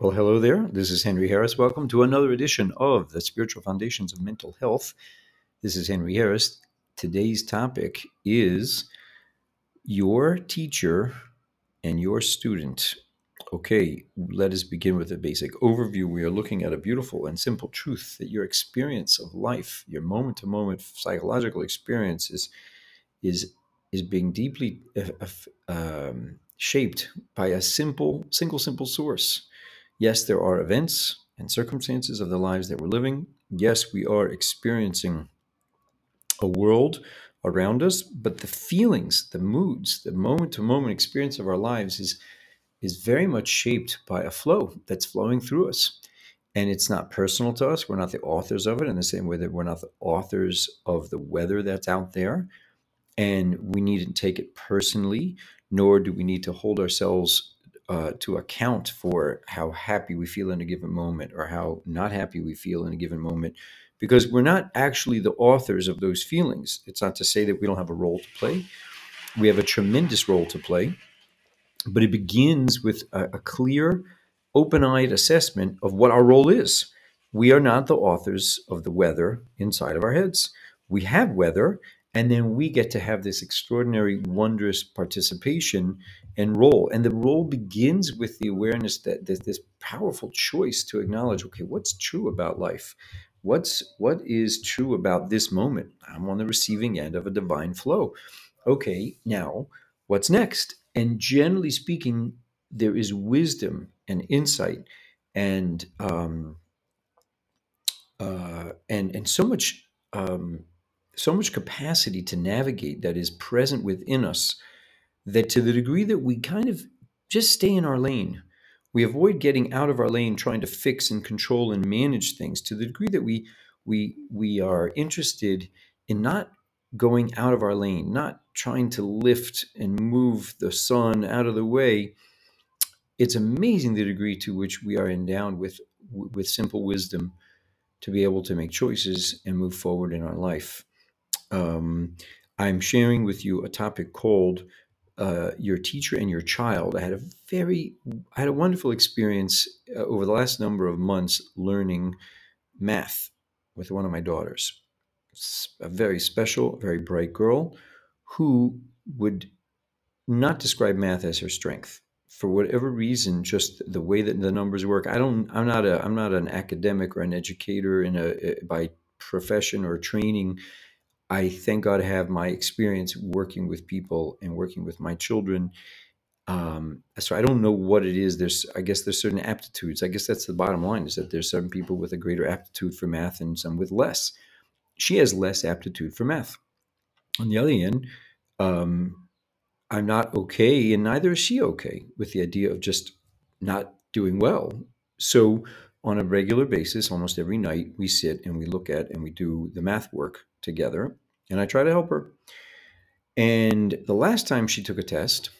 Well, hello there. This is Henry Harris. Welcome to another edition of the Spiritual Foundations of Mental Health. This is Henry Harris. Today's topic is your teacher and your student. Okay, let us begin with a basic overview. We are looking at a beautiful and simple truth that your experience of life, your moment to moment psychological experience, is, is, is being deeply uh, um, shaped by a simple, single, simple source Yes, there are events and circumstances of the lives that we're living. Yes, we are experiencing a world around us, but the feelings, the moods, the moment to moment experience of our lives is is very much shaped by a flow that's flowing through us. And it's not personal to us. We're not the authors of it in the same way that we're not the authors of the weather that's out there. And we needn't take it personally, nor do we need to hold ourselves uh, to account for how happy we feel in a given moment or how not happy we feel in a given moment because we're not actually the authors of those feelings. It's not to say that we don't have a role to play. We have a tremendous role to play, but it begins with a, a clear, open eyed assessment of what our role is. We are not the authors of the weather inside of our heads. We have weather, and then we get to have this extraordinary, wondrous participation and role. And the role begins with the awareness that there's this powerful choice to acknowledge, okay, what's true about life? What's what is true about this moment? I'm on the receiving end of a divine flow. Okay, now what's next? And generally speaking, there is wisdom and insight and um, uh, and and so much um, so much capacity to navigate that is present within us that to the degree that we kind of just stay in our lane, we avoid getting out of our lane trying to fix and control and manage things to the degree that we we we are interested in not going out of our lane, not trying to lift and move the sun out of the way. It's amazing the degree to which we are endowed with with simple wisdom to be able to make choices and move forward in our life. Um, I'm sharing with you a topic called uh, your teacher and your child. I had a very, I had a wonderful experience uh, over the last number of months learning math with one of my daughters. A very special, very bright girl who would not describe math as her strength for whatever reason just the way that the numbers work i don't i'm not a i'm not an academic or an educator in a by profession or training I thank God have my experience working with people and working with my children. Um, so I don't know what it is. There's, I guess, there's certain aptitudes. I guess that's the bottom line: is that there's some people with a greater aptitude for math and some with less. She has less aptitude for math. On the other hand, um, I'm not okay, and neither is she okay with the idea of just not doing well. So on a regular basis, almost every night, we sit and we look at and we do the math work together. And I try to help her. And the last time she took a test,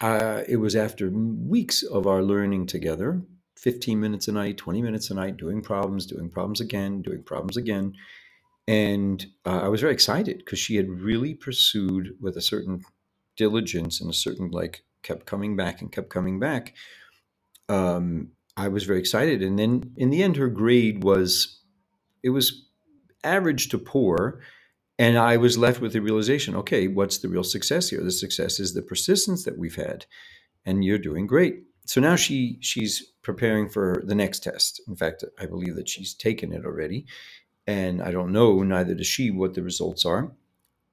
uh, it was after weeks of our learning together 15 minutes a night, 20 minutes a night, doing problems, doing problems again, doing problems again. And uh, I was very excited because she had really pursued with a certain diligence and a certain, like, kept coming back and kept coming back. Um, I was very excited. And then in the end, her grade was, it was average to poor. And I was left with the realization okay, what's the real success here? The success is the persistence that we've had. And you're doing great. So now she she's preparing for the next test. In fact, I believe that she's taken it already. And I don't know, neither does she, what the results are.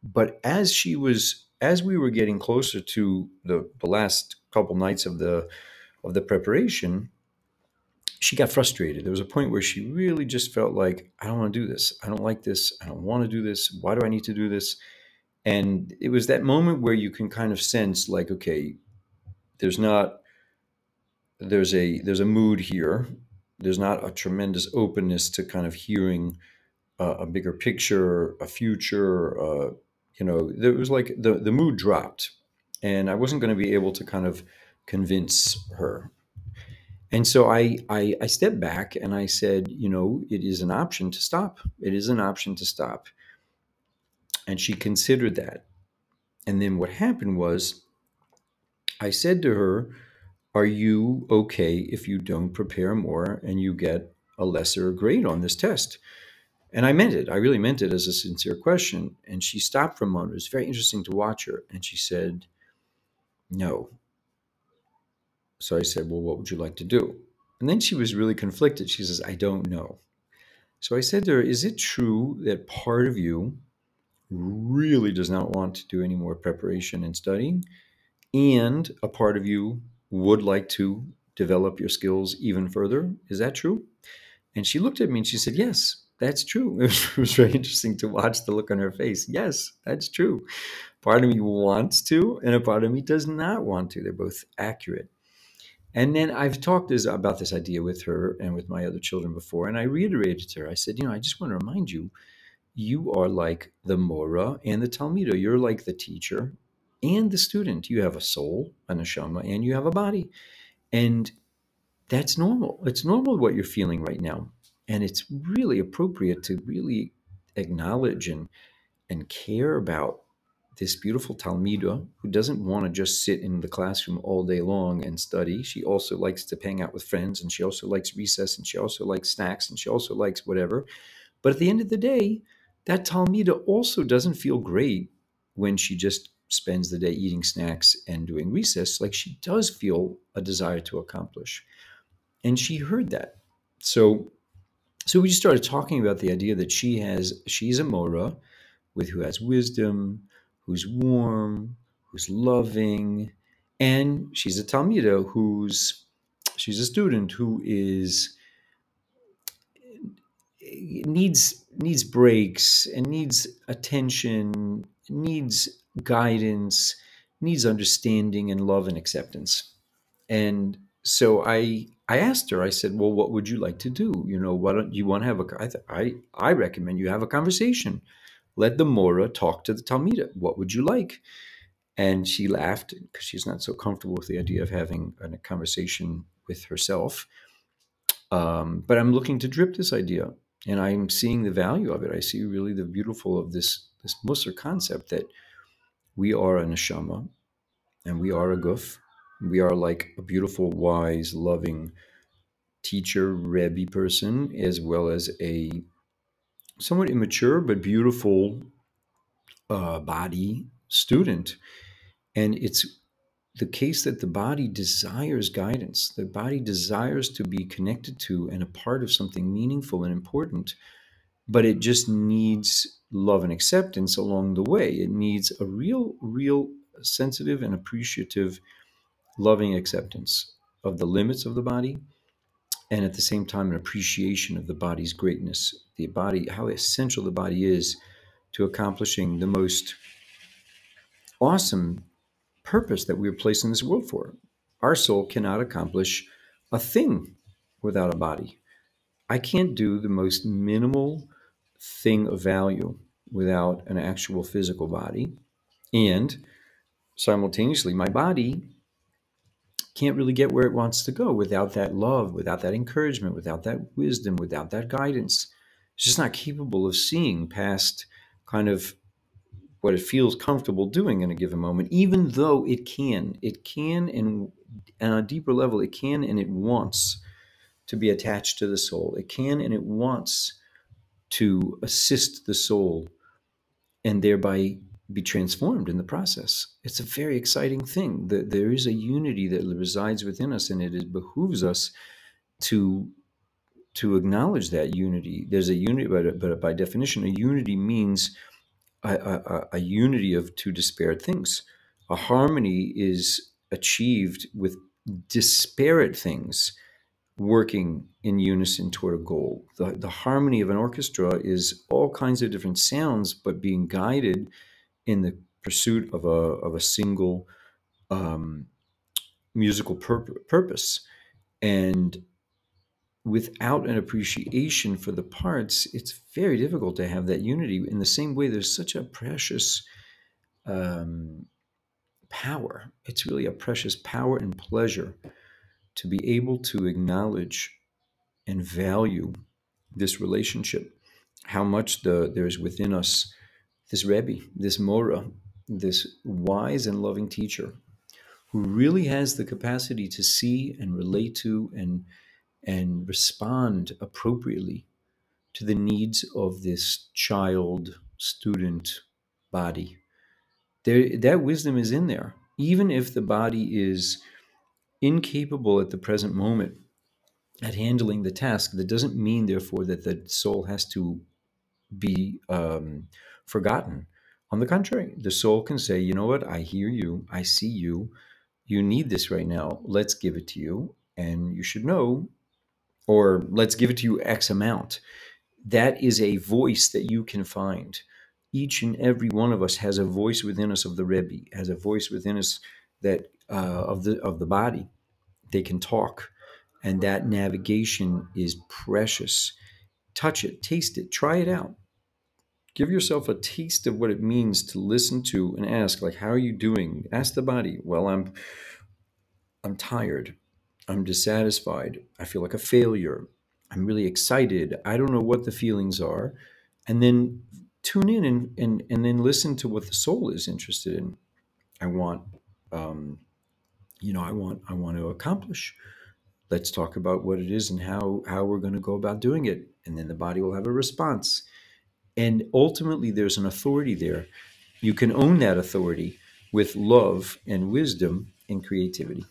But as she was as we were getting closer to the, the last couple nights of the of the preparation, she got frustrated. There was a point where she really just felt like, I don't want to do this. I don't like this. I don't want to do this. Why do I need to do this? And it was that moment where you can kind of sense like, okay, there's not there's a there's a mood here. There's not a tremendous openness to kind of hearing uh, a bigger picture, a future. Uh, you know, there was like the the mood dropped, and I wasn't going to be able to kind of convince her and so I, I, I stepped back and I said, you know, it is an option to stop. It is an option to stop. And she considered that. And then what happened was I said to her, are you okay if you don't prepare more and you get a lesser grade on this test? And I meant it. I really meant it as a sincere question. And she stopped for a moment. It was very interesting to watch her. And she said, No. So I said, Well, what would you like to do? And then she was really conflicted. She says, I don't know. So I said to her, Is it true that part of you really does not want to do any more preparation and studying? And a part of you would like to develop your skills even further? Is that true? And she looked at me and she said, Yes, that's true. It was, very interesting to watch the look on her face. Yes, that's true. Part of me wants to, and a part of me does not want to. They're both accurate. And then I've talked this, about this idea with her and with my other children before, and I reiterated to her. I said, you know, I just want to remind you, you are like the Mora and the Talmida. You're like the teacher and the student. You have a soul, a neshama, and you have a body, and that's normal. It's normal what you're feeling right now, and it's really appropriate to really acknowledge and and care about this beautiful Talmida who doesn't want to just sit in the classroom all day long and study. She also likes to hang out with friends and she also likes recess and she also likes snacks and she also likes whatever. But at the end of the day, that Talmida also doesn't feel great when she just spends the day eating snacks and doing recess. Like she does feel a desire to accomplish. And she heard that. So so we just started talking about the idea that she has she's a Mora with who has wisdom, who's warm, who's loving, and she's a Talmida who's she's a student who is needs needs breaks and needs attention, needs guidance, needs understanding and love and acceptance. And so I I asked her. I said, "Well, what would you like to do? You know, why don't you want to have a? I, I recommend you have a conversation let the Mora talk to the Talmida. What would you like? And she laughed because she's not so comfortable with the idea of having a conversation with herself. Um, but I'm looking to drip this idea, and I'm seeing the value of it. I see really the beautiful of this this Musar concept that we are a neshama, and we are a guf. We are like a beautiful, wise, loving teacher, Rebbe person, as well as a somewhat immature but beautiful uh, body student. And it's the case that the body desires guidance, the body desires to be connected to and a part of something meaningful and important, but it just needs love and acceptance along the way. It needs a real, real sensitive and appreciative, loving acceptance of the limits of the body and at the same time an appreciation of the body's greatness the body how essential the body is to accomplishing the most awesome purpose that we were placed in this world for. Our soul cannot accomplish a thing without a body. I can't do the most minimal thing of value without an actual physical body. And simultaneously my body can't really get where it wants to go without that love, without that encouragement, without that wisdom, without that guidance. It's just not capable of seeing past kind of what it feels comfortable doing in a given moment, even though it can. It can, and on a deeper level, it can and it wants to be attached to the soul. It can and it wants to assist the soul and thereby be transformed in the process. It's a very exciting thing. that there is a unity that resides within us, and it behooves us to to acknowledge that unity. There's a unity, but, but by definition, a unity means a, a, a unity of two disparate things. A harmony is achieved with disparate things working in unison toward a goal. The, the harmony of an orchestra is all kinds of different sounds, but being guided in the pursuit of a of a single um, musical pur- purpose, and without an appreciation for the parts, it's very difficult to have that unity. In the same way, there's such a precious um, power. It's really a precious power and pleasure to be able to acknowledge and value this relationship, how much the there is within us this Rebbe, this Mora, this wise and loving teacher who really has the capacity to see and relate to and and respond appropriately to the needs of this child student body. There that wisdom is in there. Even if the body is incapable at the present moment at handling the task that doesn't mean therefore that the soul has to be um, forgotten. On the contrary the soul can say you know what? I hear you. I see you. You need this right now. Let's give it to you and you should know or let's give it to you x amount. That is a voice that you can find. Each and every one of us has a voice within us of the Rebbe, has a voice within us that uh, of the of the body. They can talk, and that navigation is precious. Touch it, taste it, try it out. Give yourself a taste of what it means to listen to and ask, like, "How are you doing?" Ask the body. Well, I'm I'm tired. I'm dissatisfied. I feel like a failure. I'm really excited. I don't know what the feelings are. And then tune in and, and, and then listen to what the soul is interested in. I want, um, you know, I want, I want to accomplish. Let's talk about what it is and how, how we're going to go about doing it. And then the body will have a response. And ultimately, there's an authority there. You can own that authority with love and wisdom and creativity.